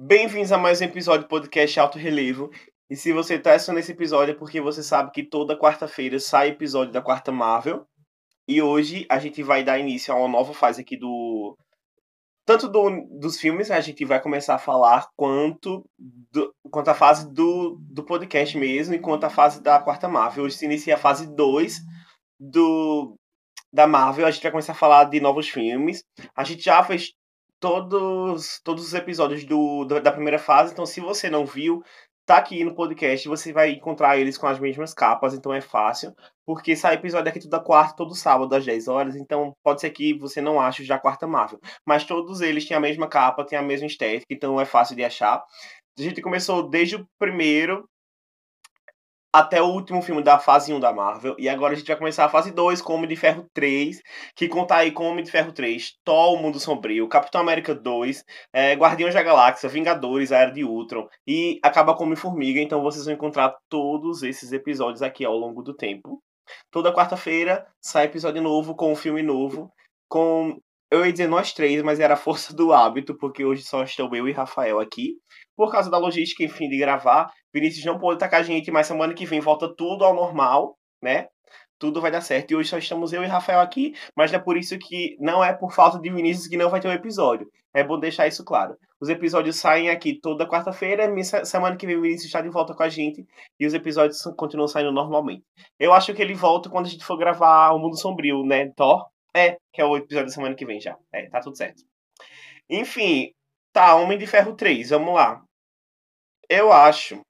Bem-vindos a mais um episódio do podcast Alto Relevo. E se você está assistindo esse episódio é porque você sabe que toda quarta-feira sai episódio da Quarta Marvel. E hoje a gente vai dar início a uma nova fase aqui do. Tanto do, dos filmes, a gente vai começar a falar, quanto, do, quanto a fase do, do podcast mesmo, e quanto a fase da Quarta Marvel. Hoje se inicia a fase 2 do, da Marvel. A gente vai começar a falar de novos filmes. A gente já fez todos, todos os episódios do, da primeira fase, então se você não viu, tá aqui no podcast, você vai encontrar eles com as mesmas capas, então é fácil, porque sai episódio aqui toda quarta, todo sábado às 10 horas, então pode ser que você não ache já a quarta Marvel, mas todos eles têm a mesma capa, têm a mesma estética, então é fácil de achar. A gente começou desde o primeiro até o último filme da fase 1 da Marvel. E agora a gente vai começar a fase 2 com Homem de Ferro 3, que conta aí com Homem de Ferro 3, Thor, o Mundo Sombrio, Capitão América 2, é, Guardiões da Galáxia, Vingadores, a Era de Ultron e acaba com Homem-Formiga. Então vocês vão encontrar todos esses episódios aqui ao longo do tempo. Toda quarta-feira sai episódio novo com um filme novo, com eu ia dizer nós três, mas era a força do hábito, porque hoje só estou eu e Rafael aqui. Por causa da logística, enfim, de gravar. Vinícius não pôde estar com a gente, mas semana que vem volta tudo ao normal, né? Tudo vai dar certo. E hoje só estamos eu e Rafael aqui, mas é por isso que não é por falta de Vinícius que não vai ter um episódio. É bom deixar isso claro. Os episódios saem aqui toda quarta-feira, semana que vem o Vinícius está de volta com a gente e os episódios continuam saindo normalmente. Eu acho que ele volta quando a gente for gravar O Mundo Sombrio, né, Thor? É, que é o episódio da semana que vem já. É, tá tudo certo. Enfim, tá, Homem de Ferro 3, vamos lá. Eu acho.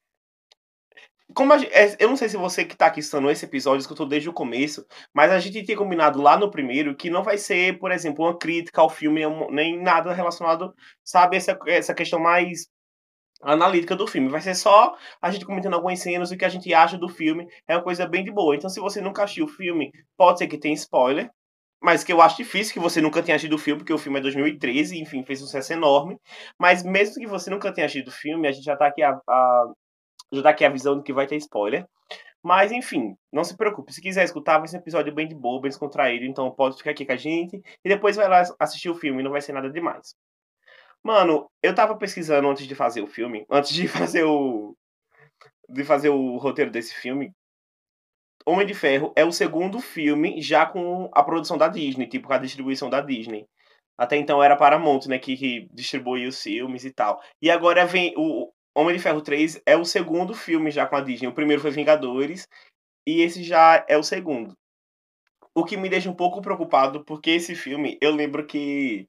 Como a, é, eu não sei se você que tá aqui estando esse episódio escutou desde o começo, mas a gente tinha combinado lá no primeiro que não vai ser, por exemplo, uma crítica ao filme, nem nada relacionado, sabe, essa, essa questão mais analítica do filme. Vai ser só a gente comentando algumas cenas, o que a gente acha do filme. É uma coisa bem de boa. Então, se você nunca assistiu o filme, pode ser que tenha spoiler mas que eu acho difícil que você nunca tenha assistido o filme, porque o filme é 2013, enfim, fez um sucesso enorme. Mas mesmo que você nunca tenha assistido o filme, a gente já tá aqui a, a já tá aqui avisando que vai ter spoiler. Mas enfim, não se preocupe. Se quiser escutar, vai ser um episódio bem de boa, bem descontraído. Então pode ficar aqui com a gente. E depois vai lá assistir o filme, não vai ser nada demais. Mano, eu tava pesquisando antes de fazer o filme, antes de fazer o. de fazer o roteiro desse filme, Homem de Ferro é o segundo filme já com a produção da Disney, tipo, com a distribuição da Disney. Até então era Paramount, né, que, que distribuía os filmes e tal. E agora vem o Homem de Ferro 3 é o segundo filme já com a Disney. O primeiro foi Vingadores e esse já é o segundo. O que me deixa um pouco preocupado, porque esse filme, eu lembro que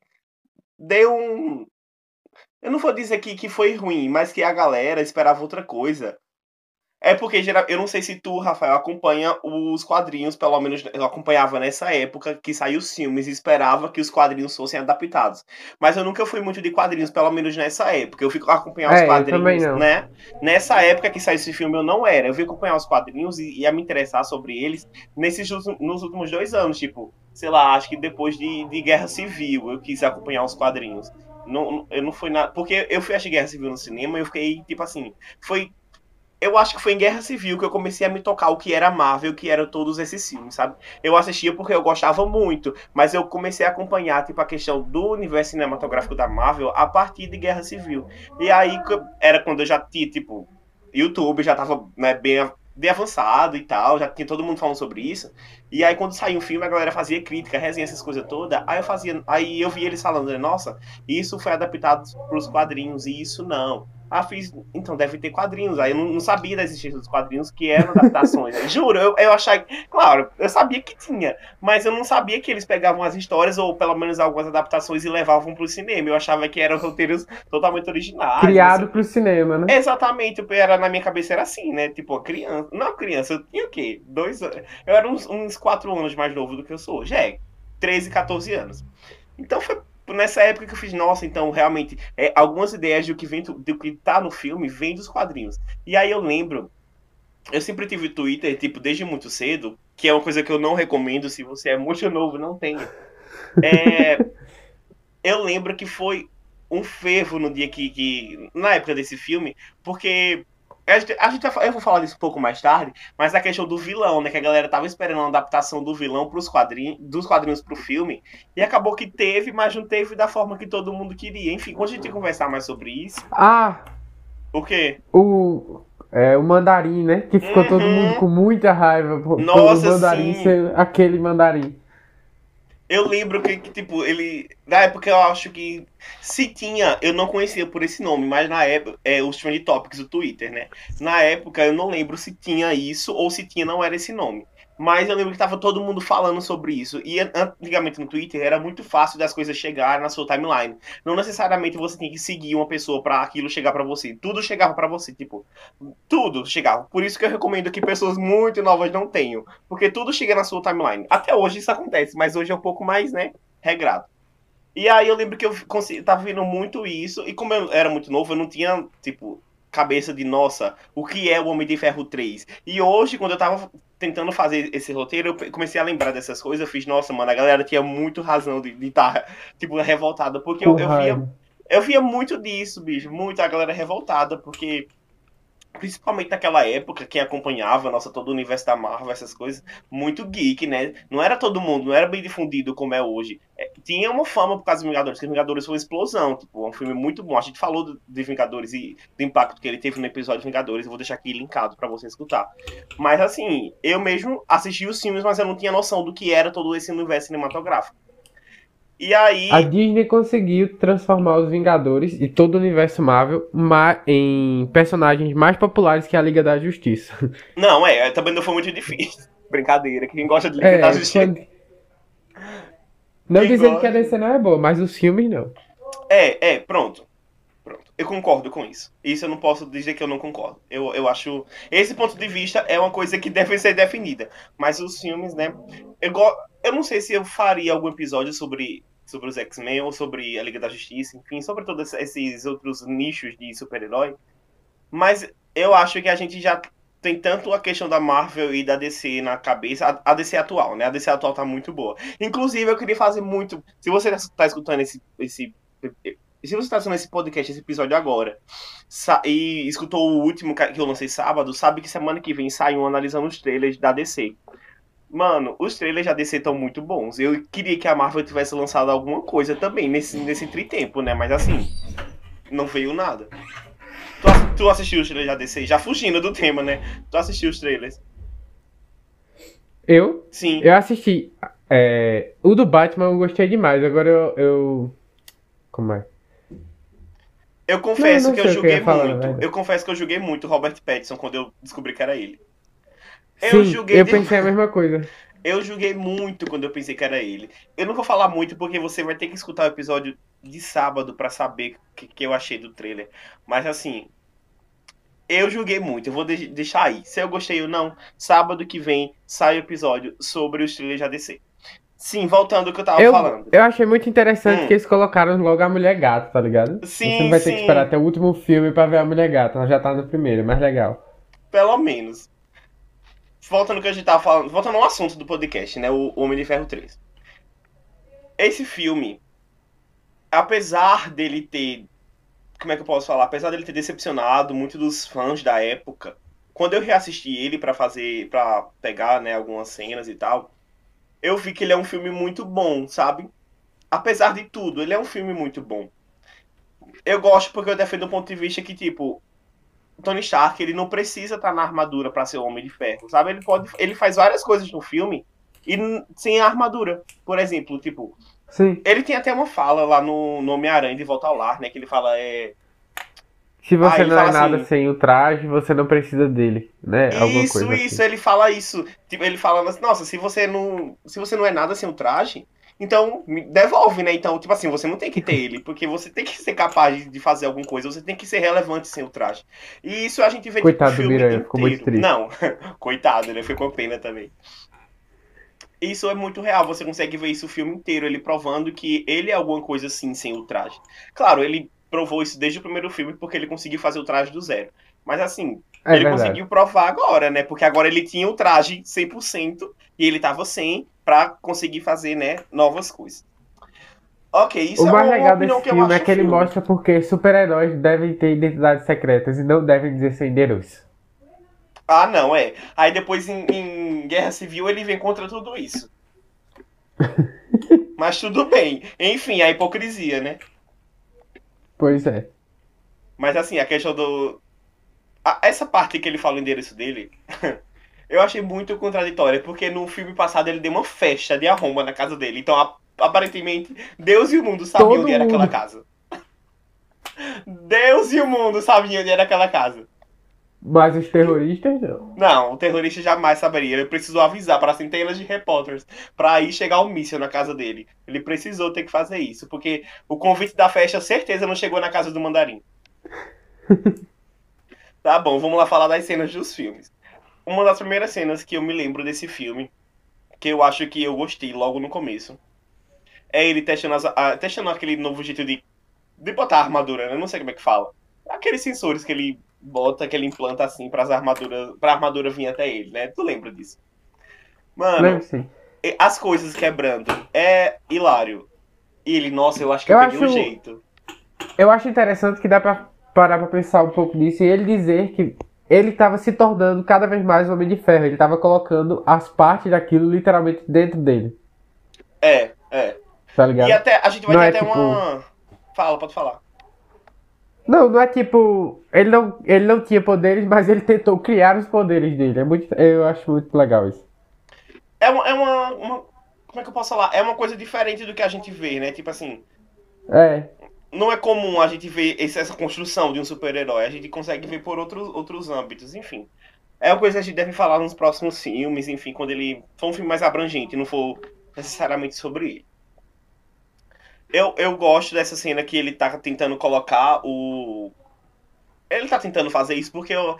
deu um. Eu não vou dizer aqui que foi ruim, mas que a galera esperava outra coisa. É porque geral, eu não sei se tu, Rafael, acompanha os quadrinhos, pelo menos eu acompanhava nessa época que saiu os filmes e esperava que os quadrinhos fossem adaptados. Mas eu nunca fui muito de quadrinhos, pelo menos nessa época. Eu fico acompanhar os é, quadrinhos, né? Nessa época que saiu esse filme eu não era. Eu fui acompanhar os quadrinhos e ia me interessar sobre eles nesses nos últimos dois anos, tipo, sei lá, acho que depois de, de Guerra Civil eu quis acompanhar os quadrinhos. Não, eu não fui nada. Porque eu fui assistir Guerra Civil no cinema e eu fiquei, tipo assim, foi eu acho que foi em Guerra Civil que eu comecei a me tocar o que era Marvel, que eram todos esses filmes, sabe? Eu assistia porque eu gostava muito, mas eu comecei a acompanhar, tipo, a questão do universo cinematográfico da Marvel a partir de Guerra Civil. E aí era quando eu já tinha, tipo, YouTube já tava né, bem, bem avançado e tal, já tinha todo mundo falando sobre isso. E aí quando saiu o filme, a galera fazia crítica, resenha, essas coisas todas. Aí eu fazia, aí eu vi eles falando, né, nossa, isso foi adaptado para os quadrinhos e isso não. Ah, fiz. Então deve ter quadrinhos. Aí eu não, não sabia da existência dos quadrinhos que eram adaptações. Juro, eu, eu achava. Claro, eu sabia que tinha, mas eu não sabia que eles pegavam as histórias, ou pelo menos algumas adaptações, e levavam pro cinema. Eu achava que eram roteiros totalmente originais. Criado assim. pro cinema, né? Exatamente, era, na minha cabeça era assim, né? Tipo, criança. Não, criança, eu tinha o quê? Dois anos. Eu era uns, uns quatro anos mais novo do que eu sou. Já é 13, 14 anos. Então foi nessa época que eu fiz, nossa, então realmente, é, algumas ideias do que, vem, do que tá no filme vem dos quadrinhos. E aí eu lembro, eu sempre tive Twitter, tipo, desde muito cedo, que é uma coisa que eu não recomendo, se você é muito novo, não tenha. É, eu lembro que foi um fervo no dia que, que. Na época desse filme, porque A gente, eu vou falar disso um pouco mais tarde, mas a questão do vilão, né? Que a galera tava esperando uma adaptação do vilão pros quadrinhos, dos quadrinhos pro filme, e acabou que teve, mas não teve da forma que todo mundo queria. Enfim, quando a gente conversar mais sobre isso. Ah! O quê? O. É, o mandarim, né? Que ficou uhum. todo mundo com muita raiva por, Nossa, pelo mandarim sim. ser aquele mandarim. Eu lembro que, que, tipo, ele. Na época eu acho que. Se tinha, eu não conhecia por esse nome, mas na época. É os Trend Topics do Twitter, né? Na época eu não lembro se tinha isso ou se tinha não era esse nome. Mas eu lembro que tava todo mundo falando sobre isso. E antigamente no Twitter era muito fácil das coisas chegarem na sua timeline. Não necessariamente você tem que seguir uma pessoa para aquilo chegar para você. Tudo chegava para você, tipo, tudo chegava. Por isso que eu recomendo que pessoas muito novas não tenham, porque tudo chega na sua timeline. Até hoje isso acontece, mas hoje é um pouco mais, né, regrado. E aí eu lembro que eu tava vendo muito isso, e como eu era muito novo, eu não tinha, tipo, cabeça de, nossa, o que é o Homem de Ferro 3? E hoje, quando eu tava tentando fazer esse roteiro, eu comecei a lembrar dessas coisas, eu fiz, nossa, mano, a galera tinha muito razão de estar, tá, tipo, revoltada, porque eu, eu, via, eu via muito disso, bicho, muito a galera revoltada, porque principalmente naquela época, quem acompanhava, nossa, todo o universo da Marvel, essas coisas, muito geek, né? Não era todo mundo, não era bem difundido como é hoje. É, tinha uma fama por causa dos Vingadores, que Vingadores foi uma explosão, tipo, um filme muito bom. A gente falou do, de Vingadores e do impacto que ele teve no episódio de Vingadores, eu vou deixar aqui linkado para você escutar. Mas assim, eu mesmo assisti os filmes, mas eu não tinha noção do que era todo esse universo cinematográfico. E aí. A Disney conseguiu transformar os Vingadores e todo o universo Marvel em personagens mais populares que a Liga da Justiça. Não, é, também não foi muito difícil. Brincadeira, quem gosta de Liga é, da Justiça. Foi... Não quem dizendo gosta... que a DC não é boa, mas os filmes não. É, é, pronto. Pronto. Eu concordo com isso. Isso eu não posso dizer que eu não concordo. Eu, eu acho. Esse ponto de vista é uma coisa que deve ser definida. Mas os filmes, né? Eu, go... eu não sei se eu faria algum episódio sobre sobre os X-Men ou sobre a Liga da Justiça, enfim, sobre todos esses outros nichos de super-herói. Mas eu acho que a gente já tem tanto a questão da Marvel e da DC na cabeça, a, DC atual, né? A DC atual tá muito boa. Inclusive, eu queria fazer muito. Se você tá escutando esse. esse se você está assistindo esse podcast, esse episódio agora, e escutou o último que eu lancei sábado, sabe que semana que vem sai um analisando os trailers da DC. Mano, os trailers da DC estão muito bons. Eu queria que a Marvel tivesse lançado alguma coisa também nesse, nesse tritempo, né? Mas assim, não veio nada. Tu, tu assistiu os trailers da DC? Já fugindo do tema, né? Tu assistiu os trailers? Eu? Sim. Eu assisti. É, o do Batman eu gostei demais. Agora eu. eu... Como é? Eu confesso não, não que eu julguei falar, muito. Eu confesso que eu julguei muito Robert Pattinson quando eu descobri que era ele. Eu Sim, julguei. Eu pensei a mesma coisa. Eu julguei muito quando eu pensei que era ele. Eu não vou falar muito porque você vai ter que escutar o episódio de sábado para saber o que, que, eu achei do trailer. Mas assim, eu julguei muito. Eu vou de deixar aí. Se eu gostei ou não, sábado que vem sai o episódio sobre os trailers da DC. Sim, voltando ao que eu tava eu, falando. Eu achei muito interessante hum. que eles colocaram logo a Mulher Gata, tá ligado? Sim, Você não vai sim. ter que esperar até o último filme para ver a Mulher Gata. Ela já tá no primeiro, é mais legal. Pelo menos voltando ao que a gente tava falando, voltando ao assunto do podcast, né? O Homem de Ferro 3. Esse filme, apesar dele ter. Como é que eu posso falar? Apesar dele ter decepcionado muitos dos fãs da época, quando eu reassisti ele para fazer. para pegar, né, algumas cenas e tal, eu vi que ele é um filme muito bom, sabe? Apesar de tudo, ele é um filme muito bom. Eu gosto porque eu defendo o ponto de vista que, tipo, Tony Stark, ele não precisa estar tá na armadura para ser o Homem de Ferro, sabe? Ele pode, ele faz várias coisas no filme e sem a armadura. Por exemplo, tipo, Sim. ele tem até uma fala lá no, no Homem-Aranha de Volta ao Lar, né, que ele fala é se você ah, não é nada assim, sem o traje, você não precisa dele, né? Alguma isso, coisa isso, assim. ele fala isso. Tipo, ele fala, nossa, se você não, se você não é nada sem o traje, então, devolve, né? Então, tipo assim, você não tem que ter ele, porque você tem que ser capaz de fazer alguma coisa, você tem que ser relevante sem o traje. E isso a gente vê Coitado do Miranha, ficou muito triste. Não, coitado, ele ficou com pena também. Isso é muito real, você consegue ver isso o filme inteiro, ele provando que ele é alguma coisa assim sem o traje. Claro, ele provou isso desde o primeiro filme porque ele conseguiu fazer o traje do zero. Mas assim, é ele verdade. conseguiu provar agora, né? Porque agora ele tinha o traje 100% e ele tava sem para conseguir fazer, né, novas coisas. Ok, isso o é mais uma legal desse que eu filme é que ele filme. mostra porque super-heróis devem ter identidades secretas e não devem dizer endereços. Ah, não, é. Aí depois em, em Guerra Civil ele vem contra tudo isso. Mas tudo bem. Enfim, a hipocrisia, né? Pois é. Mas assim, a questão do. essa parte que ele fala o endereço dele, eu achei muito contraditória, porque no filme passado ele deu uma festa de arromba na casa dele. Então, aparentemente, Deus e o mundo sabiam Todo onde era aquela mundo. casa. Deus e o mundo sabiam onde era aquela casa. Mas os terroristas não. Não, o terrorista jamais saberia. Ele precisou avisar para centenas de repórteres para aí chegar o míssil na casa dele. Ele precisou ter que fazer isso, porque o convite da festa certeza não chegou na casa do mandarim. tá bom, vamos lá falar das cenas dos filmes. Uma das primeiras cenas que eu me lembro desse filme, que eu acho que eu gostei logo no começo, é ele testando, as- a- testando aquele novo jeito de, de botar a armadura, né? Eu não sei como é que fala. Aqueles sensores que ele bota, que ele implanta assim para as armaduras, pra armadura vir até ele, né? Tu lembra disso? Mano, as coisas quebrando é hilário. E ele, nossa, eu acho que Eu eu, peguei acho- jeito. Eu acho interessante que dá pra parar pra pensar um pouco nisso e ele dizer que ele tava se tornando cada vez mais um Homem de Ferro. Ele tava colocando as partes daquilo literalmente dentro dele. É, é. Tá ligado? E até a gente vai Não ter é até tipo- uma. Fala, pode falar. Não, não é tipo. Ele não, ele não tinha poderes, mas ele tentou criar os poderes dele. É muito, eu acho muito legal isso. É uma, é uma, uma- Como é que eu posso falar? É uma coisa diferente do que a gente vê, né? Tipo assim. É, Não é comum a gente ver essa construção de um super-herói. A gente consegue ver por outros, outros âmbitos, enfim. É uma coisa que a gente deve falar nos próximos filmes, enfim, quando ele for um filme mais abrangente, não for necessariamente sobre ele. Eu, eu gosto dessa cena que ele tá tentando colocar o. Ele tá tentando fazer isso porque eu,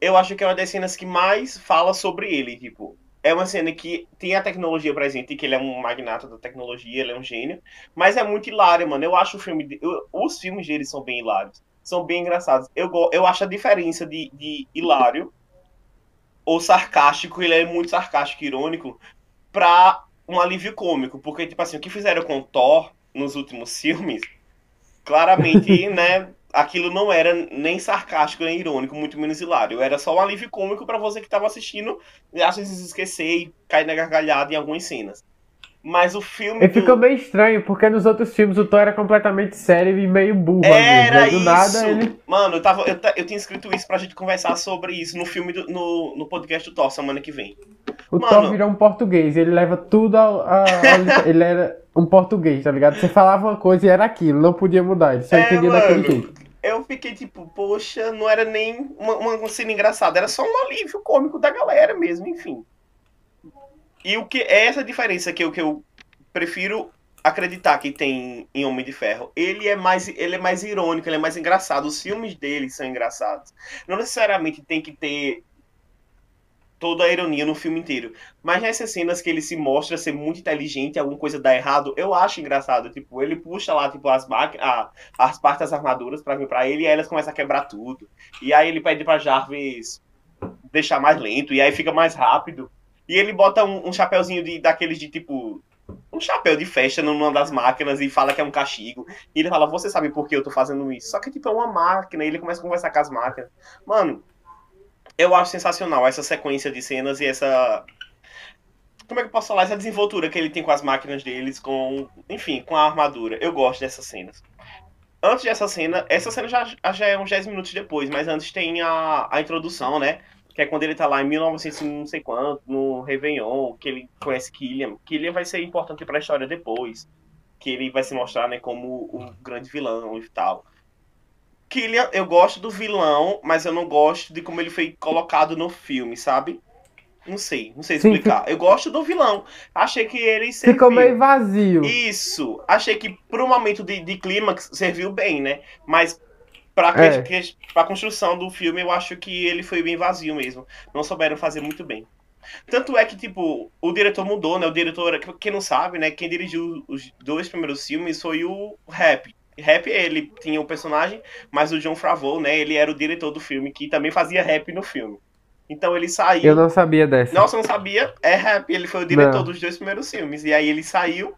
eu acho que é uma das cenas que mais fala sobre ele, tipo. É uma cena que tem a tecnologia presente, que ele é um magnata da tecnologia, ele é um gênio. Mas é muito hilário, mano. Eu acho o filme. de- eu- os filmes dele são bem hilários. São bem engraçados. Eu, eu acho a diferença de, de hilário ou sarcástico, ele é muito sarcástico e irônico, pra um alívio cômico. Porque, tipo assim, o que fizeram com Thor nos últimos filmes, claramente, né? Aquilo não era nem sarcástico nem irônico, muito menos hilário. Era só um alívio cômico pra você que tava assistindo e às vezes esquecer e cair na gargalhada em algumas cenas. Mas o filme. e do- ficou meio estranho, porque nos outros filmes o Thor era completamente sério e meio burro. vezes. Era Aí do isso! nada ele. Mano, eu, tava, eu, eu tinha escrito isso pra gente conversar sobre isso no filme, do, no, no podcast do Thor, semana que vem. O Mano. Thor virou um português, ele leva tudo ao. a- ao- ele era um português, tá ligado? Você falava uma coisa e era aquilo, não podia mudar, ele só É, entendia mano. daquele jeito. Eu fiquei tipo, poxa, não era nem uma, uma cena engraçada, era só um alívio cômico da galera mesmo, enfim. E o que é essa diferença que eu, que eu prefiro acreditar que tem em Homem de Ferro. Ele é mais ele é mais irônico, ele é mais engraçado. Os filmes dele são engraçados. Não necessariamente tem que ter toda a ironia no filme inteiro, mas nessas cenas que ele se mostra ser muito inteligente, alguma coisa dá errado, eu acho engraçado. Tipo, ele puxa lá tipo as máquinas, as partes das armaduras pra vir pra ele e aí elas começam a quebrar tudo. E aí ele pede pra Jarvis deixar mais lento e aí fica mais rápido. E ele bota um, um chapéuzinho de, daqueles de tipo. Um chapéu de festa numa das máquinas e fala que é um castigo. E ele fala, você sabe por que eu tô fazendo isso? Só que, tipo, é uma máquina. E ele começa a conversar com as máquinas. Mano, eu acho sensacional essa sequência de cenas e essa. Como é que eu posso falar? Essa desenvoltura que ele tem com as máquinas deles, com. Enfim, com a armadura. Eu gosto dessas cenas. Antes dessa cena, essa cena já, já é uns 10 minutos depois, mas antes tem a, a introdução, né? Que é quando ele tá lá em 1900 e não sei quanto, no Réveillon, que ele conhece Killian. Killian vai ser importante pra história depois. Que ele vai se mostrar, né, como o grande vilão e tal. Killian, eu gosto do vilão, mas eu não gosto de como ele foi colocado no filme, sabe? Não sei, não sei Sim, explicar. Eu gosto do vilão. Achei que ele serviu. Ficou meio vazio. Isso. Achei que pro momento de, de clímax serviu bem, né? Mas pra, É. que, que, pra construção do filme, eu acho que ele foi bem vazio mesmo. Não souberam fazer muito bem. Tanto é que, tipo, o diretor mudou, né? O diretor, quem não sabe, né? Quem dirigiu os dois primeiros filmes foi o Rap. Rap, ele tinha o personagem, mas o John Favreau, né? Ele era o diretor do filme, que também fazia rap no filme. Então ele saiu. Eu não sabia dessa. Nossa, não sabia. É rap. Ele foi o diretor Não. dos dois primeiros filmes. E aí ele saiu.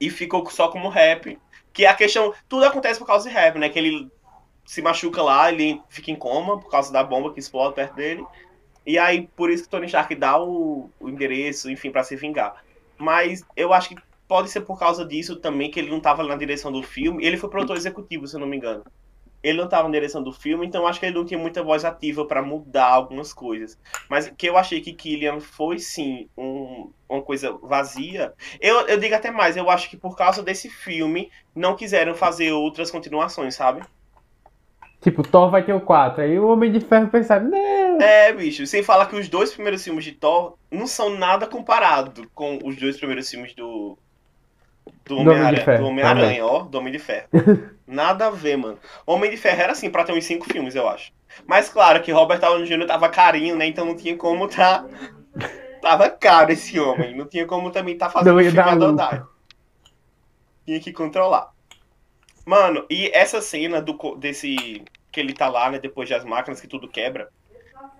e ficou só como rap. Que a questão. Tudo acontece por causa de rap, né? Que ele se machuca lá, ele fica em coma por causa da bomba que explode perto dele. E aí, por isso que Tony Stark dá o, o endereço, enfim, para se vingar. Mas eu acho que pode ser por causa disso também que ele não tava na direção do filme. Ele foi produtor executivo, se eu não me engano. Ele não tava na direção do filme, então acho que ele não tinha muita voz ativa para mudar algumas coisas. Mas que eu achei que Killian foi sim um, uma coisa vazia. Eu, eu digo até mais, eu acho que por causa desse filme não quiseram fazer outras continuações, sabe? Tipo, Thor vai ter o 4. Aí o Homem de Ferro pensava, não. É, bicho, sem falar que os dois primeiros filmes de Thor não são nada comparado com os dois primeiros filmes do. Do Homem-Aranha, Homem ó, do Homem de Ferro. Nada a ver, mano. Homem de Ferro era assim, pra ter uns cinco filmes, eu acho. Mas claro que Robert Downey Jr. tava carinho, né? Então não tinha como tá. Tava caro esse homem. Não tinha como também tá fazendo não, filme a Tinha que controlar. Mano, e essa cena do, desse. Que ele tá lá, né? Depois das máquinas, que tudo quebra.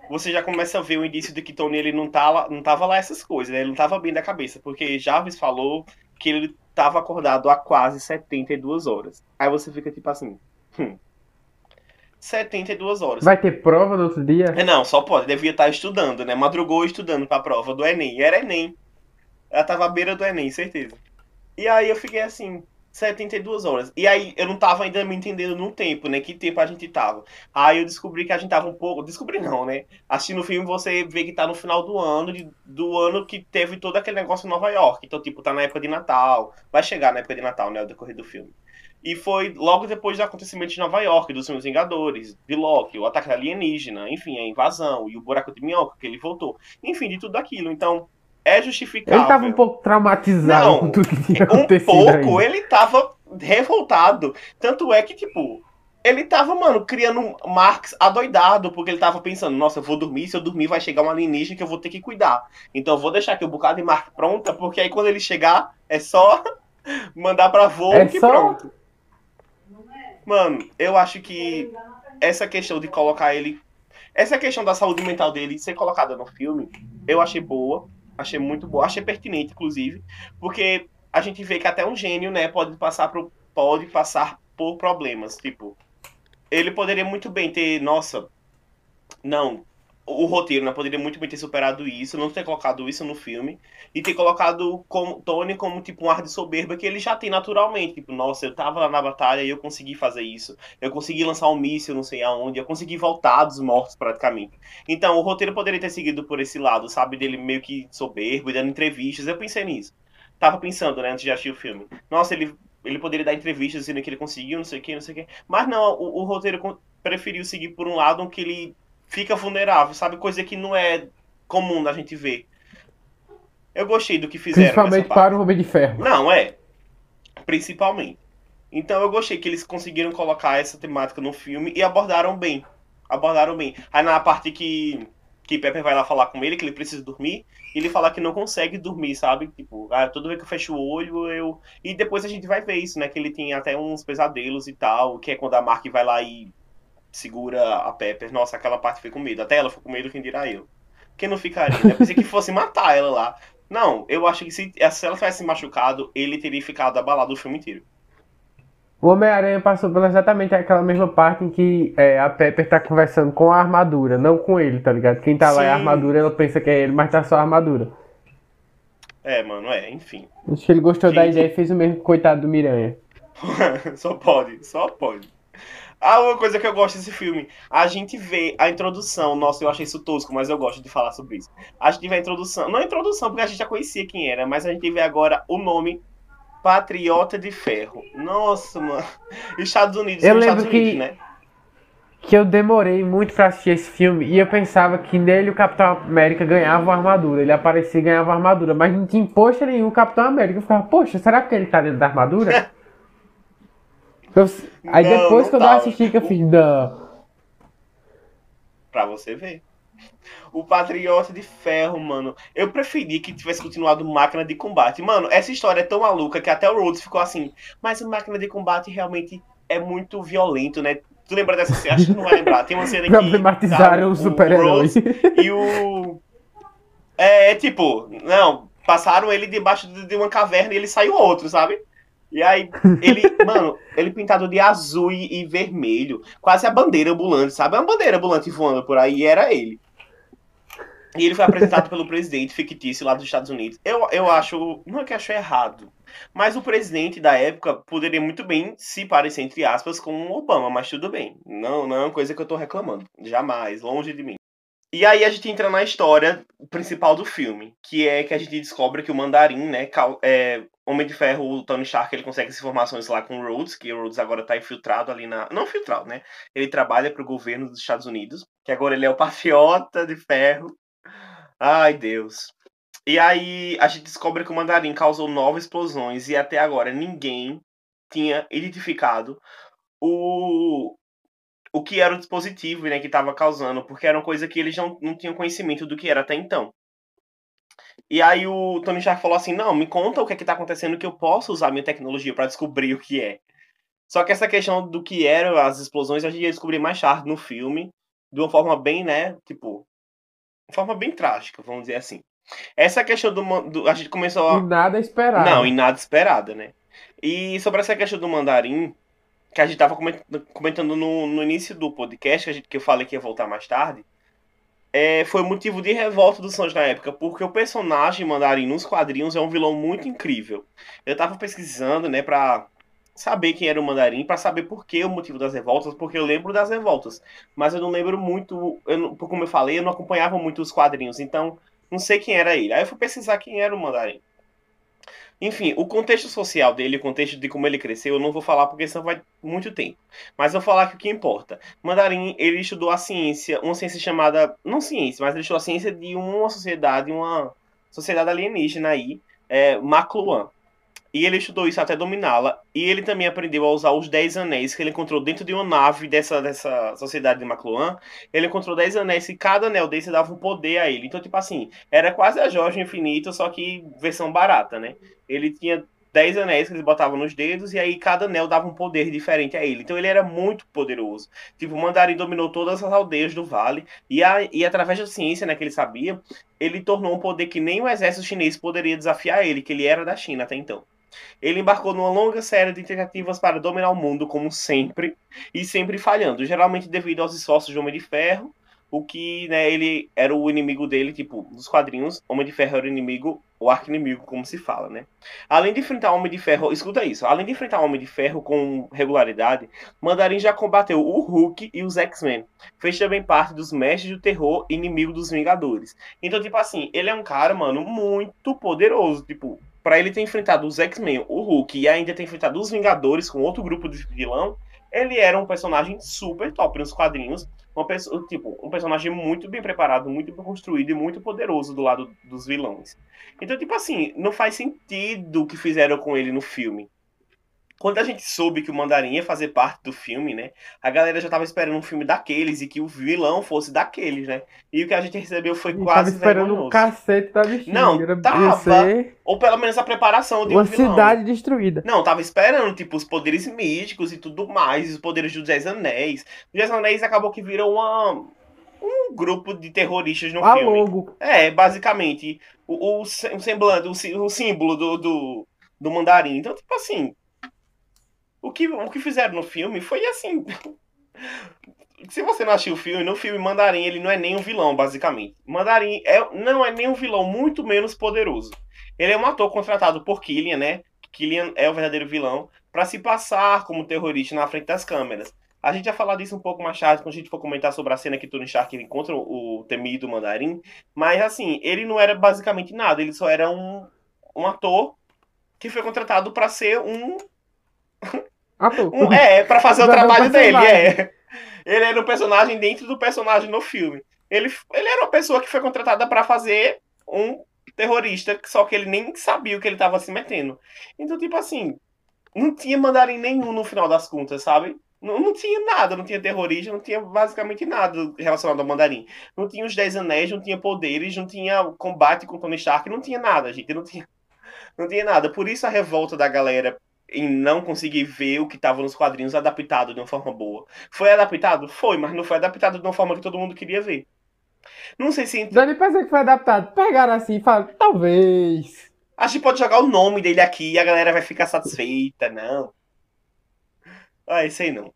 Você já começa a ver o indício de que Tony ele não, tá lá, não tava lá essas coisas, né? Ele não tava bem da cabeça. Porque Jarvis falou que ele tava acordado há quase 72 horas. Aí você fica tipo assim. Hum, 72 horas. Vai ter prova no outro dia? É, não, só pode. Devia estar estudando, né? Madrugou estudando pra prova do Enem. E era Enem. Ela tava à beira do Enem, certeza. E aí eu fiquei assim, 72 horas. E aí eu não tava ainda me entendendo no tempo, né? Que tempo a gente tava. Aí eu descobri que a gente tava um pouco. Descobri não, né? Assistindo o filme você vê que tá no final do ano, de, do ano que teve todo aquele negócio em Nova York. Então, tipo, tá na época de Natal. Vai chegar na época de Natal, né? O decorrer do filme. E foi logo depois do acontecimento de Nova York, dos filmes Vingadores, de Loki, o ataque alienígena, enfim, a invasão e o buraco de minhoca que ele voltou. Enfim, de tudo aquilo. Então, é justificável. Ele tava um pouco traumatizado Não, com tudo que tinha acontecido. Um pouco, aí. ele tava revoltado. Tanto é que, tipo, ele tava, mano, criando Marx adoidado, porque ele tava pensando, nossa, eu vou dormir, se eu dormir vai chegar um alienígena que eu vou ter que cuidar. Então eu vou deixar aqui o um bocado de Marx pronta, porque aí quando ele chegar, é só mandar pra voo é que só... pronto. Mano, eu acho que essa questão de colocar ele. Essa questão da saúde mental dele ser colocada no filme, eu achei boa. Achei muito boa, achei pertinente, inclusive, porque a gente vê que até um gênio, né, pode passar, pro, pode passar por problemas. Tipo, ele poderia muito bem ter, nossa, não, o roteiro né, poderia muito bem ter superado isso, não ter colocado isso no filme, e ter colocado como, Tony como tipo um ar de soberba que ele já tem naturalmente. Tipo, nossa, eu tava lá na batalha e eu consegui fazer isso. Eu consegui lançar um míssil não sei aonde, eu consegui voltar dos mortos praticamente. Então, o roteiro poderia ter seguido por esse lado, sabe? Dele meio que soberbo, dando entrevistas. Eu pensei nisso. Tava pensando, né, antes de assistir o filme. Nossa, ele, ele poderia dar entrevistas dizendo que ele conseguiu, não sei o que, não sei o que. Mas não, o, o roteiro preferiu seguir por um lado que ele fica vulnerável, sabe? Coisa que não é comum da gente ver. Eu gostei do que fizeram. Principalmente para o Homem de Ferro. Não, é. Principalmente. Então eu gostei que eles conseguiram colocar essa temática no filme e abordaram bem. Abordaram bem. Aí na parte que, que Pepper vai lá falar com ele, que ele precisa dormir, ele fala que não consegue dormir, sabe? Tipo, ah, toda vez que eu fecho o olho, eu. E depois a gente vai ver isso, né? Que ele tem até uns pesadelos e tal, que é quando a Mark vai lá e segura a Pepper. Nossa, aquela parte foi com medo. Até ela ficou com medo, quem dirá eu. Quem não ficaria? Né? Eu pensei que fosse matar ela lá. Não, eu acho que se, se ela tivesse machucado, ele teria ficado abalado o filme inteiro. O Homem-Aranha passou por exatamente aquela mesma parte em que é, a Pepper tá conversando com a armadura, não com ele, tá ligado? Quem tá Sim. lá é a armadura, ela pensa que é ele, mas tá só a armadura. É, mano, é, enfim. Acho que ele gostou Gente... da ideia e fez o mesmo coitado do Miranha. só pode, só pode. Ah, uma coisa que eu gosto desse filme, a gente vê a introdução, nossa, eu achei isso tosco, mas eu gosto de falar sobre isso. A gente vê a introdução, não a introdução, porque a gente já conhecia quem era, mas a gente vê agora o nome Patriota de Ferro. Nossa, mano. Estados Unidos, eu lembro Estados Unidos, que... né? que eu demorei muito pra assistir esse filme e eu pensava que nele o Capitão América ganhava armadura. Ele aparecia e ganhava armadura, mas não tinha imposto nenhum o Capitão América. Eu ficava, poxa, será que ele tá dentro da armadura? Aí não, depois que eu tava. assisti que eu fiz, não. Pra você ver. O Patriota de Ferro, mano. Eu preferi que tivesse continuado Máquina de Combate. Mano, essa história é tão maluca que até o Rhodes ficou assim. Mas o Máquina de Combate realmente é muito violento, né? Tu lembra dessa cena? Acho que não vai lembrar. Tem uma cena que. Problematizaram tá, o super-herói. E o. É, é tipo, não, passaram ele debaixo de uma caverna e ele saiu outro, sabe? E aí, ele, mano, ele pintado de azul e, e, vermelho, quase a bandeira ambulante, sabe? Uma bandeira ambulante voando por aí, era ele. E ele foi apresentado pelo presidente fictício lá dos Estados Unidos. Eu, eu acho, não é que acho errado, mas o presidente da época poderia muito bem se parecer, entre aspas, com o Obama, mas tudo bem. Não, não é uma coisa que eu tô reclamando. Jamais, longe de mim. E aí a gente entra na história principal do filme, que é que a gente descobre que o Mandarim, né, é, Homem de Ferro, o Tony Stark, ele consegue essas informações lá com o Rhodes, que o Rhodes agora tá infiltrado ali na... Não infiltrado, né? Ele trabalha pro governo dos Estados Unidos, que agora ele é o patriota de ferro. Ai, Deus. E aí a gente descobre que o Mandarim causou nove explosões e até agora ninguém tinha identificado o, o que era o dispositivo né, que estava causando, porque era uma coisa que eles não, não tinham conhecimento do que era até então. E aí o Tony Stark falou assim: não, me conta o que é que tá acontecendo que eu posso usar minha tecnologia para descobrir o que é. Só que essa questão do que eram as explosões a gente ia descobrir mais tarde no filme, de uma forma bem, né, tipo, uma forma bem trágica, vamos dizer assim. Essa questão do, do a gente começou a... E nada esperado. Não, e nada esperada, né? E sobre essa questão do mandarim, que a gente tava comentando no, no início do podcast, que, a gente, que eu falei que ia voltar mais tarde, é, foi motivo de revolta dos fãs na época, porque o personagem Mandarim nos quadrinhos é um vilão muito incrível. Eu tava pesquisando, né, pra saber quem era o Mandarim, para saber por que o motivo das revoltas, porque eu lembro das revoltas, mas eu não lembro muito, eu, como eu falei, eu não acompanhava muito os quadrinhos, então não sei quem era ele. Aí eu fui pesquisar quem era o Mandarim. Enfim, o contexto social dele, o contexto de como ele cresceu, eu não vou falar porque isso vai muito tempo. Mas eu vou falar que o que importa. Mandarim, ele estudou a ciência, uma ciência chamada. Não ciência, mas ele estudou a ciência de uma sociedade, uma sociedade alienígena aí, é, Macluan. E ele estudou isso até dominá-la. E ele também aprendeu a usar os 10 anéis que ele encontrou dentro de uma nave dessa, dessa sociedade de Macluan. Ele encontrou 10 anéis e cada anel desse dava um poder a ele. Então, tipo assim, era quase a Jorge Infinito, só que versão barata, né? Ele tinha 10 anéis que eles botavam nos dedos, e aí cada anel dava um poder diferente a ele. Então ele era muito poderoso. Tipo, o Mandarim dominou todas as aldeias do vale, e, a, e através da ciência né, que ele sabia, ele tornou um poder que nem o exército chinês poderia desafiar ele, que ele era da China até então. Ele embarcou numa longa série de tentativas para dominar o mundo, como sempre, e sempre falhando, geralmente devido aos esforços de Homem de Ferro, o que, né, ele era o inimigo dele, tipo, dos quadrinhos, Homem de Ferro era o inimigo, o arco-inimigo, como se fala, né? Além de enfrentar o Homem de Ferro, escuta isso, além de enfrentar o Homem de Ferro com regularidade, Mandarim já combateu o Hulk e os X-Men. Fez também parte dos Mestres do Terror inimigo dos Vingadores. Então, tipo assim, ele é um cara, mano, muito poderoso, tipo, para ele ter enfrentado os X-Men, o Hulk e ainda ter enfrentado os Vingadores com outro grupo de vilão, ele era um personagem super top nos quadrinhos. Uma pessoa, tipo, um personagem muito bem preparado, muito bem construído e muito poderoso do lado dos vilões. Então, tipo assim, não faz sentido o que fizeram com ele no filme quando a gente soube que o Mandarim ia fazer parte do filme, né? A galera já tava esperando um filme daqueles e que o vilão fosse daqueles, né? E o que a gente recebeu foi quase tava esperando o cacete da bichinha. Não, tava. Ou pelo menos a preparação de Uma um vilão. cidade destruída. Não, tava esperando, tipo, os poderes místicos e tudo mais, os poderes dos Dez Anéis. Os Dez Anéis acabou que virou uma um grupo de terroristas no a filme. Logo. É, basicamente. O, o, o semblante, o, o símbolo do, do, do mandarim. Então, tipo assim, o que, o que fizeram no filme foi assim. Se você não assistiu o filme, no filme Mandarim ele não é nem um vilão, basicamente. Mandarim é, não é nem um vilão, muito menos poderoso. Ele é um ator contratado por Killian, né? Killian é o verdadeiro vilão, para se passar como terrorista na frente das câmeras. A gente vai falar disso um pouco mais tarde, quando a gente for comentar sobre a cena que Tony Stark encontra o temido Mandarim. Mas, assim, ele não era basicamente nada. Ele só era um, um ator que foi contratado para ser um um, é, para fazer o trabalho dele, é. Ele era um personagem dentro do personagem no filme. Ele, ele era uma pessoa que foi contratada para fazer um terrorista, só que ele nem sabia o que ele tava se metendo. Então, tipo assim, não tinha mandarim nenhum no final das contas, sabe? Não, não tinha nada, não tinha terrorista, não tinha basicamente nada relacionado ao mandarim. Não tinha os Dez Anéis, não tinha poderes, não tinha combate com Tony Stark, não tinha nada, gente. Não tinha, não tinha nada. Por isso a revolta da galera em não conseguir ver o que estava nos quadrinhos adaptado de uma forma boa. Foi adaptado? Foi, mas não foi adaptado de uma forma que todo mundo queria ver. Não sei se. Pra dizer que foi adaptado. Pegaram assim e falaram, talvez. A gente pode jogar o nome dele aqui e a galera vai ficar satisfeita, não. Ah, isso aí não.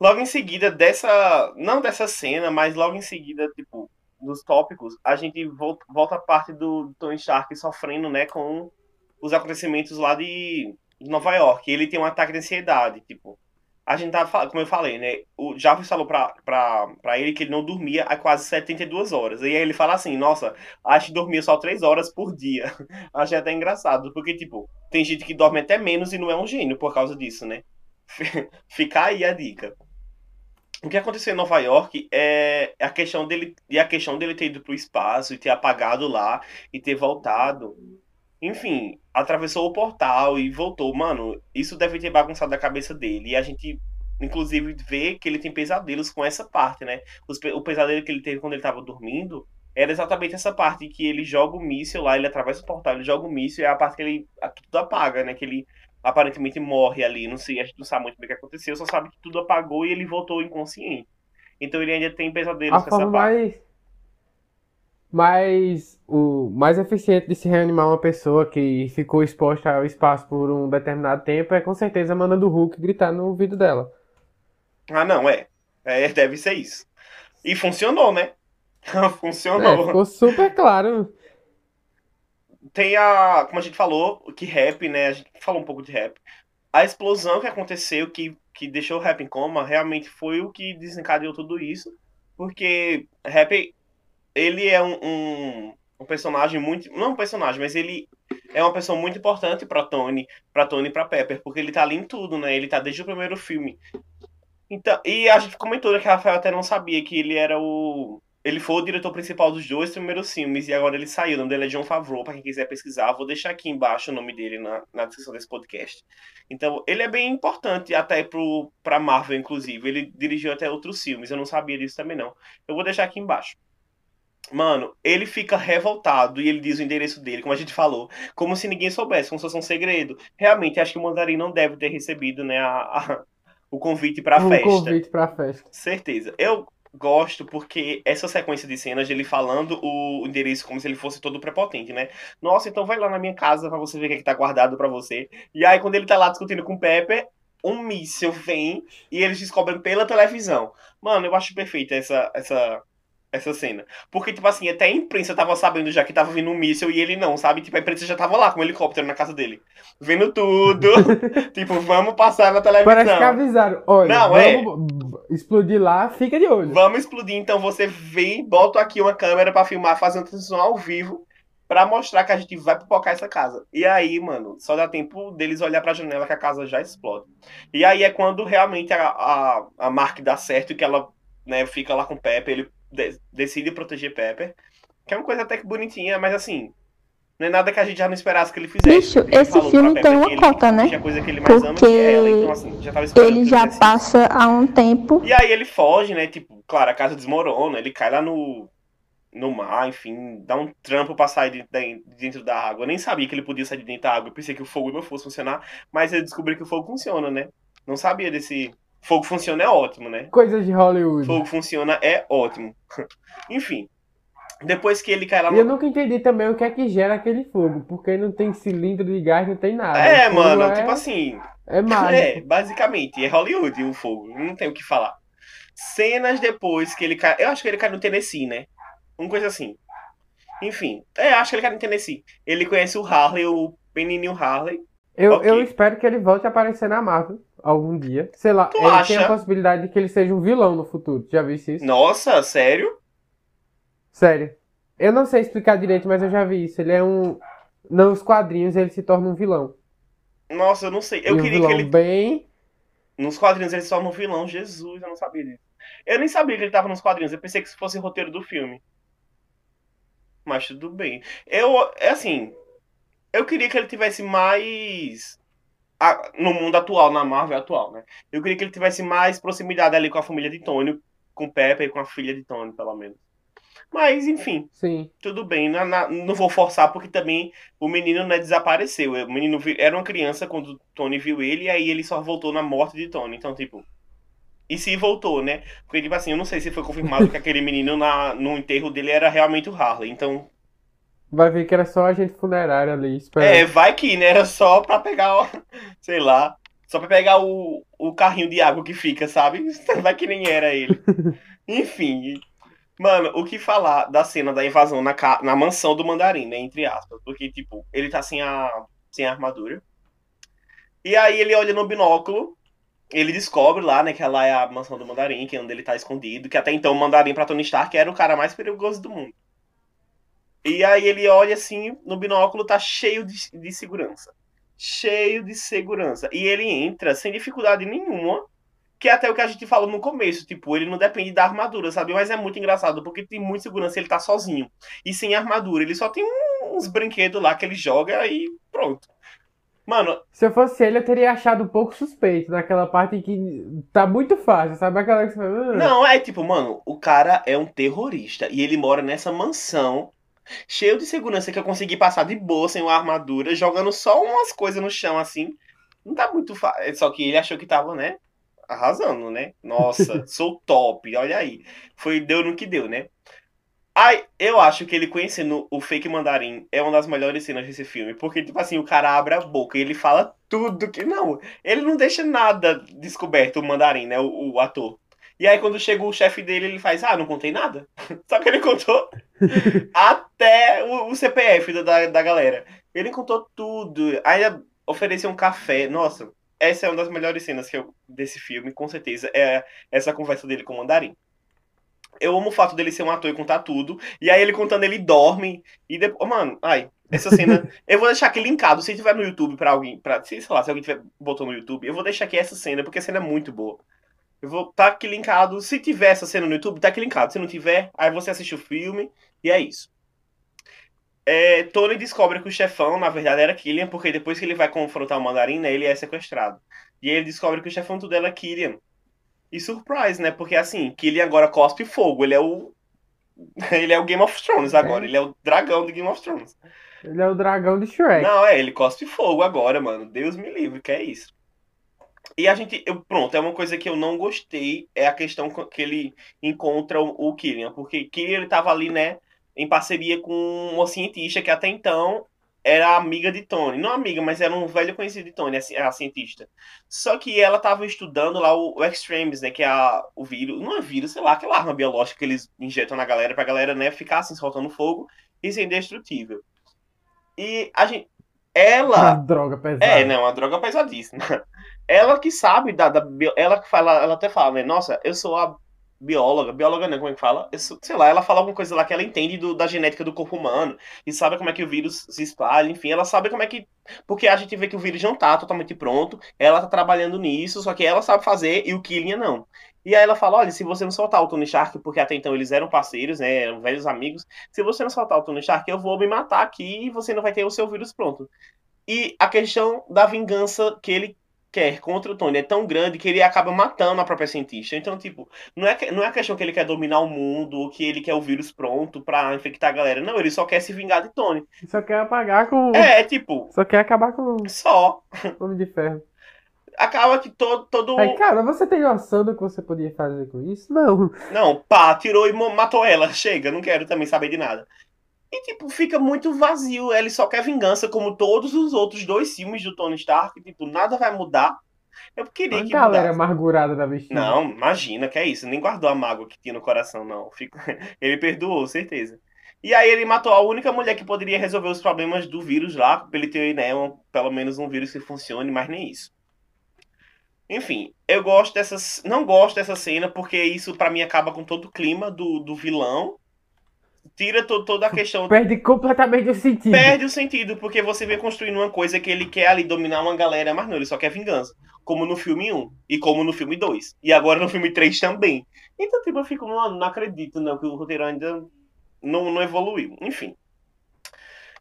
Logo em seguida dessa. Não dessa cena, mas logo em seguida, tipo, dos tópicos, a gente volta, volta a parte do Tony Stark sofrendo, né, com os acontecimentos lá de Nova York. Ele tem um ataque de ansiedade, tipo. A gente tava, como eu falei, né? O Jarvis falou pra, pra, pra ele que ele não dormia há quase 72 horas. E aí ele fala assim, nossa, acho que dormia só 3 horas por dia. Achei até engraçado, porque, tipo, tem gente que dorme até menos e não é um gênio por causa disso, né? Ficar aí a dica. O que aconteceu em Nova York é a questão dele e a questão dele ter ido pro espaço e ter apagado lá e ter voltado. Enfim, atravessou o portal e voltou. Mano, isso deve ter bagunçado a cabeça dele. E a gente, inclusive, vê que ele tem pesadelos com essa parte, né? O pesadelo que ele teve quando ele tava dormindo era exatamente essa parte que ele joga o míssil lá, ele atravessa o portal, ele joga o míssil e é a parte que ele tudo apaga, né? Que ele aparentemente morre ali. Não sei, a gente não sabe muito bem o que aconteceu, só sabe que tudo apagou e ele voltou inconsciente. Então ele ainda tem pesadelos a com essa parte. Mais, mais, o mais eficiente de se reanimar uma pessoa que ficou exposta ao espaço por um determinado tempo é com certeza mandando o Hulk gritar no ouvido dela. Ah, não, é. É, deve ser isso. E funcionou, né? funcionou. É, ficou super claro tem a. Como a gente falou, que rap, né? A gente falou um pouco de rap. A explosão que aconteceu, que, que deixou o rap em coma, realmente foi o que desencadeou tudo isso. Porque rap, ele é um, um, um personagem muito. Não um personagem, mas ele é uma pessoa muito importante para Tony, para Tony e para Pepper, porque ele tá ali em tudo, né? Ele tá desde o primeiro filme. Então, e a gente comentou né, que Rafael até não sabia que ele era o ele foi o diretor principal dos dois primeiros filmes e agora ele saiu. O nome dele é John Favreau, para quem quiser pesquisar. Vou deixar aqui embaixo o nome dele na, na descrição desse podcast. Então, ele é bem importante até pro, pra Marvel, inclusive. Ele dirigiu até outros filmes, eu não sabia disso também não. Eu vou deixar aqui embaixo. Mano, ele fica revoltado e ele diz o endereço dele, como a gente falou, como se ninguém soubesse, como se fosse um segredo. Realmente, acho que o Mandarim não deve ter recebido, né, a, a o convite pra o festa. O convite pra festa. Certeza. Eu gosto porque essa sequência de cenas de ele falando o endereço como se ele fosse todo prepotente, né? Nossa, então vai lá na minha casa para você ver o que, é que tá guardado para você. E aí, quando ele tá lá discutindo com o Pepper, um míssil vem e eles descobrem pela televisão. Mano, eu acho perfeita essa, essa essa cena. Porque, tipo assim, até a imprensa tava sabendo já que tava vindo um míssil e ele não, sabe? Tipo, a imprensa já tava lá com um helicóptero na casa dele. Vendo tudo. tipo, vamos passar na televisão. Parece que avisaram. Olha, não, é. vamos é... explodir lá, fica de olho. Vamos explodir, então você vem, bota aqui uma câmera para filmar, fazer uma transmissão ao vivo para mostrar que a gente vai pipocar essa casa. E aí, mano, só dá tempo deles olhar pra janela que a casa já explode. E aí é quando realmente a, a, a Mark dá certo e que ela né, fica lá com o Pepe, ele decide proteger Pepper. Que é uma coisa até que bonitinha, mas assim. Não é nada que a gente já não esperasse que ele fizesse. Bicho, esse filme tem uma cota, né? Porque ela, então, assim, já ele já passa há um tempo. E aí ele foge, né? Tipo, claro, a casa desmorona, ele cai lá no, no mar, enfim, dá um trampo pra sair de, de, dentro da água. Eu nem sabia que ele podia sair de dentro da água, eu pensei que o fogo não fosse funcionar, mas ele descobriu que o fogo funciona, né? Não sabia desse, Fogo funciona é ótimo, né? Coisas de Hollywood. Fogo funciona é ótimo. Enfim. Depois que ele cai lá no... E eu nunca entendi também o que é que gera aquele fogo, porque não tem cilindro de gás, não tem nada. É, mano, é... tipo assim. É mágico. É, basicamente, é Hollywood o fogo, não tem o que falar. Cenas depois que ele cai. Eu acho que ele cai no Tennessee, né? Uma coisa assim. Enfim, é, acho que ele cai no Tennessee. Ele conhece o Harley, o pequenininho Harley. Eu, okay. eu espero que ele volte a aparecer na Marvel algum dia. Sei lá, tu ele acha? tem a possibilidade de que ele seja um vilão no futuro. Já vi isso? Nossa, sério? Sério. Eu não sei explicar direito, mas eu já vi isso. Ele é um. Nos quadrinhos ele se torna um vilão. Nossa, eu não sei. Eu e queria um que ele. Bem. Nos quadrinhos ele se torna um vilão. Jesus, eu não sabia disso. Eu nem sabia que ele tava nos quadrinhos. Eu pensei que isso fosse o roteiro do filme. Mas tudo bem. Eu. É assim. Eu queria que ele tivesse mais a, no mundo atual, na Marvel atual, né? Eu queria que ele tivesse mais proximidade ali com a família de Tony, com Pepper e com a filha de Tony, pelo menos. Mas, enfim. Sim. Tudo bem. Não, não, vou forçar, porque também o menino né, desapareceu. O menino era uma criança quando Tony viu ele, e aí ele só voltou na morte de Tony. Então, tipo. e se voltou, né? Porque, tipo assim, eu não sei se foi confirmado que aquele menino na, no enterro dele era realmente o Harley, então. Vai ver que era só agente funerário ali. Esperando. É, vai que, né? Era só pra pegar, sei lá. Só pra pegar o, o carrinho de água que fica, sabe? Vai que nem era ele. Enfim. Mano, o que falar da cena da invasão na, na mansão do mandarim, né? Entre aspas. Porque, tipo, ele tá sem a, sem a armadura. E aí ele olha no binóculo ele descobre lá, né, que ela é a mansão do Mandarim, que é onde ele tá escondido, que até então o Mandarim pra Tony Stark era o cara mais perigoso do mundo. E aí ele olha assim, no binóculo tá cheio de, de segurança. Cheio de segurança. E ele entra sem dificuldade nenhuma, que é até o que a gente falou no começo, tipo, ele não depende da armadura, sabe? Mas é muito engraçado, porque tem muita segurança, ele tá sozinho. E sem armadura, ele só tem uns brinquedos lá que ele joga e pronto. Mano. Se eu fosse ele, eu teria achado um pouco suspeito naquela parte que tá muito fácil, sabe? Aquela que você fala. Não, é tipo, mano, o cara é um terrorista e ele mora nessa mansão cheio de segurança que eu consegui passar de boa sem uma armadura, jogando só umas coisas no chão assim. Não tá muito fácil. É só que ele achou que tava, né? Arrasando, né? Nossa, sou top, olha aí. Foi, deu no que deu, né? Ai, eu acho que ele conhecendo o fake mandarim é uma das melhores cenas desse filme. Porque, tipo assim, o cara abre a boca e ele fala tudo que. Não, ele não deixa nada descoberto, o mandarim, né? O, o ator. E aí, quando chega o chefe dele, ele faz: Ah, não contei nada. Só que ele contou até o, o CPF da, da galera. Ele contou tudo. Ainda ofereceu um café. Nossa, essa é uma das melhores cenas que eu, desse filme, com certeza. É essa conversa dele com o mandarim. Eu amo o fato dele ser um ator e contar tudo. E aí ele contando, ele dorme. E depois. Oh, mano, ai, essa cena. eu vou deixar aqui linkado. Se tiver no YouTube pra alguém. Pra, sei lá, se alguém tiver botou no YouTube, eu vou deixar aqui essa cena, porque a cena é muito boa. Eu vou tá aqui linkado. Se tiver essa cena no YouTube, tá aqui linkado. Se não tiver, aí você assiste o filme. E é isso. É, Tony descobre que o chefão, na verdade, era Killian, porque depois que ele vai confrontar o mandarim, né, ele é sequestrado. E aí ele descobre que o chefão tudo é Killian. E surprise, né? Porque assim, ele agora cospe fogo. Ele é o. Ele é o Game of Thrones agora. É. Ele é o dragão do Game of Thrones. Ele é o dragão de Shrek. Não, é, ele cospe fogo agora, mano. Deus me livre, que é isso. E a gente. Eu, pronto, é uma coisa que eu não gostei. É a questão que ele encontra o, o Killian. Porque Killian ele tava ali, né? Em parceria com uma cientista que até então era amiga de Tony. Não amiga, mas era um velho conhecido de Tony, a, a cientista. Só que ela estava estudando lá o, o, Extremes, né? Que é a, o vírus. Não é vírus, sei lá, aquela arma biológica que eles injetam na galera pra galera, né, ficar assim, soltando fogo e ser indestrutível. E a gente. Ela. Uma droga pesada. É, não, uma droga pesadíssima. Ela que sabe da, da. Ela que fala, ela até fala, né? Nossa, eu sou a bióloga, bióloga não, como é que fala? Isso, sei lá, ela fala alguma coisa lá que ela entende do, da genética do corpo humano e sabe como é que o vírus se espalha, enfim, ela sabe como é que. Porque a gente vê que o vírus não tá totalmente pronto, ela tá trabalhando nisso, só que ela sabe fazer e o Killian não. E aí ela fala: olha, se você não soltar o Tony Stark, porque até então eles eram parceiros, né, eram velhos amigos, se você não soltar o Tony Stark, eu vou me matar aqui e você não vai ter o seu vírus pronto. E a questão da vingança que ele quer contra o Tony é tão grande que ele acaba matando a própria cientista. Então, tipo, não é, não é a questão que ele quer dominar o mundo ou que ele quer o vírus pronto pra infectar a galera. Não, ele só quer se vingar de Tony. Só quer apagar com. É, tipo. Só quer acabar com. Só. Homem de ferro. Acaba que todo. todo... Aí, cara, você tem noção do que você podia fazer com isso? Não. Não, pá, tirou e matou ela. Chega, não quero também saber de nada. E, tipo, fica muito vazio. Ele só quer vingança, como todos os outros dois filmes do Tony Stark. Tipo, nada vai mudar. Eu queria que galera mudasse. amargurada da vestida. Não, imagina que é isso. Nem guardou a mágoa que tinha no coração, não. Fico... ele perdoou, certeza. E aí ele matou a única mulher que poderia resolver os problemas do vírus lá, pra ele ter, né, um, pelo menos um vírus que funcione, mas nem isso. Enfim, eu gosto dessas. Não gosto dessa cena, porque isso para mim acaba com todo o clima do, do vilão tira to, toda a questão. Perde completamente o sentido. Perde o sentido, porque você vem construindo uma coisa que ele quer ali dominar uma galera, mas não, ele só quer vingança. Como no filme 1 e como no filme 2. E agora no filme 3 também. Então, tipo, eu fico, mano, não acredito, não, que o roteiro ainda não, não evoluiu. Enfim.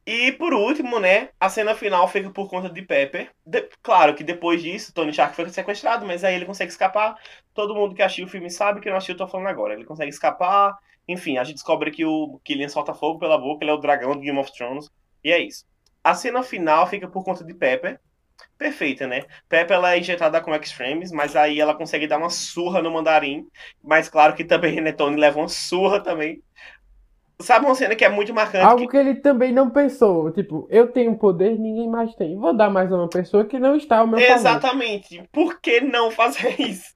E por último, né, a cena final fica por conta de Pepper. De... claro que depois disso, Tony Stark foi sequestrado, mas aí ele consegue escapar. Todo mundo que assistiu o filme sabe que não assistiu, eu tô falando agora. Ele consegue escapar, enfim, a gente descobre que o Killian solta fogo pela boca, ele é o dragão do Game of Thrones, e é isso. A cena final fica por conta de Pepper, perfeita, né? Pepe ela é injetada com X-Frames, mas aí ela consegue dar uma surra no mandarim. Mas claro que também Renetone leva uma surra também. Sabe uma cena que é muito marcante? Algo que... que ele também não pensou. Tipo, eu tenho poder, ninguém mais tem. Vou dar mais a uma pessoa que não está ao meu Exatamente. Favor. Por que não fazer isso?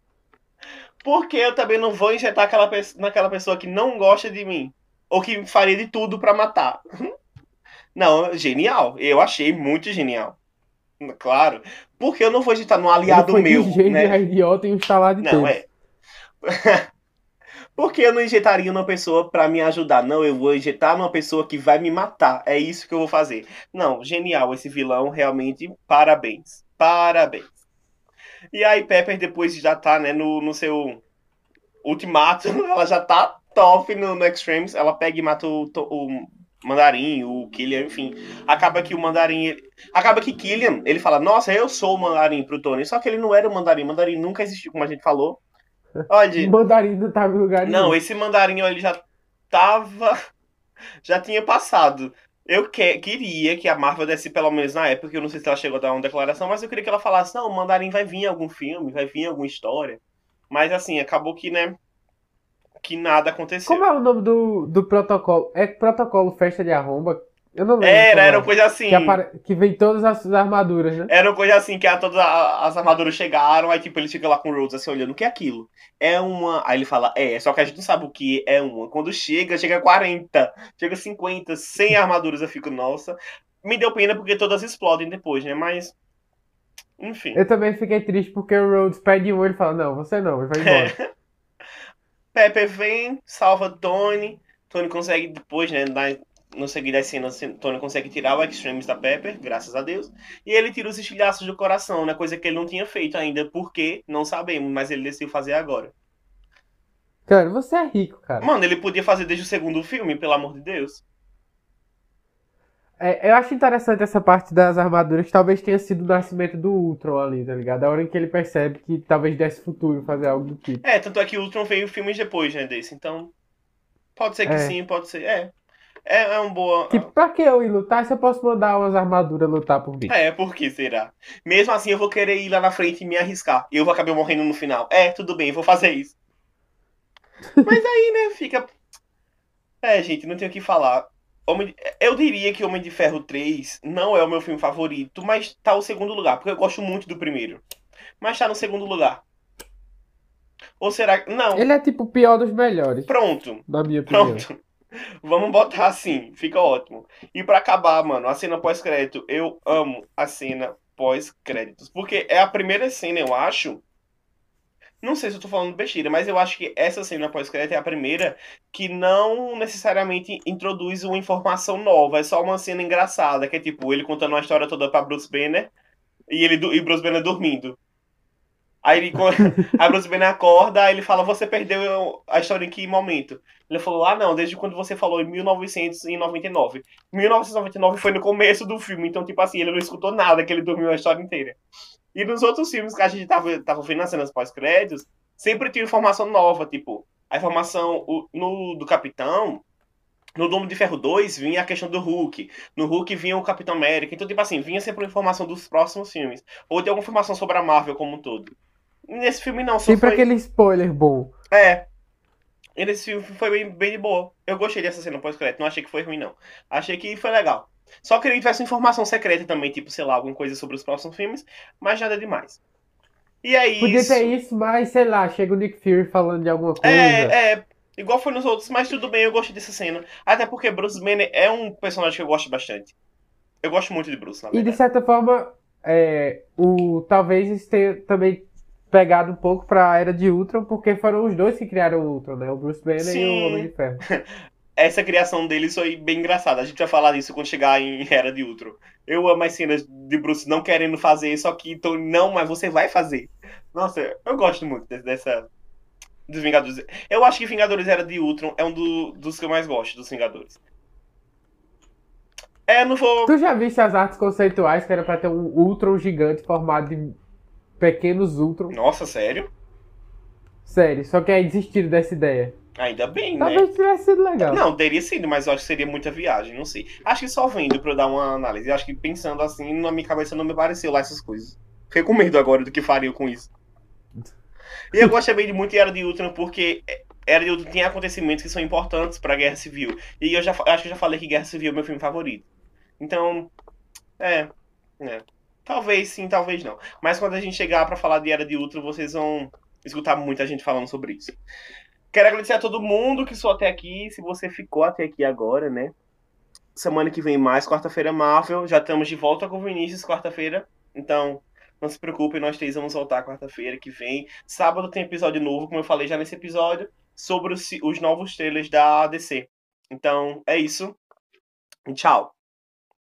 Porque eu também não vou injetar aquela naquela pessoa que não gosta de mim. Ou que faria de tudo para matar. Não, genial. Eu achei muito genial. Claro. Porque eu não vou injetar no aliado foi meu. né? idiota e instalar de Não, é. Porque eu não injetaria numa pessoa para me ajudar. Não, eu vou injetar numa pessoa que vai me matar. É isso que eu vou fazer. Não, genial esse vilão, realmente. Parabéns. Parabéns. E aí, Pepper depois já tá, né, no, no seu ultimato. Ela já tá top no, no Extremes. Ela pega e mata o, o Mandarim, o Killian, enfim. Acaba que o Mandarim. Ele... Acaba que Killian, ele fala, nossa, eu sou o Mandarim pro Tony. Só que ele não era o Mandarim. O Mandarim nunca existiu, como a gente falou. Olha. O mandarim não tava em lugar nenhum. Não, esse mandarim ele já tava. Já tinha passado. Eu que, queria que a Marvel desse, pelo menos na época, eu não sei se ela chegou a dar uma declaração, mas eu queria que ela falasse, não, o Mandarim vai vir em algum filme, vai vir em alguma história. Mas assim, acabou que, né, que nada aconteceu. Como é o nome do, do protocolo? É protocolo Festa de Arromba? Eu não lembro. Era, era uma coisa assim. Que, apare... que vem todas as armaduras, né? Era uma coisa assim, que a, todas as armaduras chegaram, aí tipo, ele fica lá com o Rhodes assim, olhando, o que é aquilo? É uma. Aí ele fala, é, só que a gente não sabe o que é uma. Quando chega, chega 40, chega 50, 100 armaduras, eu fico, nossa. Me deu pena porque todas explodem depois, né? Mas. Enfim. Eu também fiquei triste porque o Rhodes pede um e ele fala, não, você não, ele vai embora. É. Pepe vem, salva Tony. Tony consegue depois, né, dar no seguir das cenas, Tony consegue tirar o Extremes da Pepper, graças a Deus. E ele tira os estilhaços do coração, né? Coisa que ele não tinha feito ainda. Por quê? Não sabemos, mas ele decidiu fazer agora. Cara, você é rico, cara. Mano, ele podia fazer desde o segundo filme, pelo amor de Deus. É, eu acho interessante essa parte das armaduras, talvez tenha sido o nascimento do Ultron ali, tá ligado? A hora em que ele percebe que talvez desse futuro fazer algo do tipo. É, tanto é que o Ultron veio filmes depois, né, desse. Então, pode ser que é. sim, pode ser. É, é, é um boa. Tipo, pra que eu ir lutar se eu posso mandar umas armaduras lutar por mim? É, por que será? Mesmo assim, eu vou querer ir lá na frente e me arriscar. E eu vou acabar morrendo no final. É, tudo bem, vou fazer isso. Mas aí, né, fica. É, gente, não tenho o que falar. Homem... Eu diria que Homem de Ferro 3 não é o meu filme favorito, mas tá o segundo lugar, porque eu gosto muito do primeiro. Mas tá no segundo lugar. Ou será que. Não. Ele é tipo o pior dos melhores. Pronto. Na minha opinião. Pronto. Vamos botar assim, fica ótimo. E para acabar, mano, a cena pós-crédito, eu amo a cena pós-créditos. Porque é a primeira cena, eu acho. Não sei se eu tô falando besteira, mas eu acho que essa cena pós-crédito é a primeira que não necessariamente introduz uma informação nova. É só uma cena engraçada, que é tipo, ele contando uma história toda pra Bruce Banner e ele e Bruce Banner dormindo. Aí ele, a Bruce Banner acorda, aí ele fala, você perdeu a história em que momento? Ele falou, ah não, desde quando você falou em 1999. 1999 foi no começo do filme, então tipo assim, ele não escutou nada, que ele dormiu a história inteira. E nos outros filmes que a gente tava, tava vendo nas cenas pós-créditos, sempre tinha informação nova, tipo, a informação no, do Capitão, no Domo de Ferro 2 vinha a questão do Hulk. No Hulk vinha o Capitão América. Então, tipo assim, vinha sempre uma informação dos próximos filmes. Ou de alguma informação sobre a Marvel como um todo. Nesse filme não, só Sempre foi... aquele spoiler bom. É. E nesse filme foi bem, bem de boa. Eu gostei dessa cena pós-crédito, não achei que foi ruim, não. Achei que foi legal. Só queria que tivesse informação secreta também, tipo, sei lá, alguma coisa sobre os próximos filmes, mas nada demais. E. Podia isso... ter isso, mas sei lá, chega o Nick Fury falando de alguma coisa. É, é. Igual foi nos outros, mas tudo bem, eu gostei dessa cena. Até porque Bruce Banner é um personagem que eu gosto bastante. Eu gosto muito de Bruce, na verdade. E de certa forma, é, o talvez tenha também pegado um pouco pra Era de Ultron, porque foram os dois que criaram o Ultron, né? O Bruce Banner Sim. e o Homem de Ferro. Essa criação deles foi bem engraçada. A gente vai falar disso quando chegar em Era de Ultron. Eu amo as cenas de Bruce não querendo fazer, só que então, não, mas você vai fazer. Nossa, eu gosto muito dessa. Dos Vingadores. Eu acho que Vingadores Era de Ultron é um do, dos que eu mais gosto, dos Vingadores. É, não vou. Tu já viste as artes conceituais que era pra ter um Ultron gigante formado de pequenos Ultron. Nossa, sério? Sério, só que aí desistiram dessa ideia. Ainda bem, Talvez né? Talvez tivesse sido legal. Não, teria sido, mas eu acho que seria muita viagem, não sei. Acho que só vendo pra eu dar uma análise. Eu acho que pensando assim, na minha cabeça não me pareceu lá essas coisas. Fiquei com medo agora do que faria com isso. E eu gostei bem de muito de Era de Ultron porque Era de Ultron tem acontecimentos que são importantes pra Guerra Civil. E eu já acho que eu já falei que Guerra Civil é meu filme favorito. Então, é, é. Talvez sim, talvez não. Mas quando a gente chegar para falar de Era de Ultron, vocês vão escutar muita gente falando sobre isso. Quero agradecer a todo mundo que sou até aqui. Se você ficou até aqui agora, né? Semana que vem mais, quarta-feira Marvel. Já estamos de volta com o Vinícius quarta-feira. Então, não se preocupe, nós três vamos voltar quarta-feira que vem. Sábado tem episódio novo, como eu falei já nesse episódio, sobre os, os novos trailers da DC. Então, é isso. Tchau.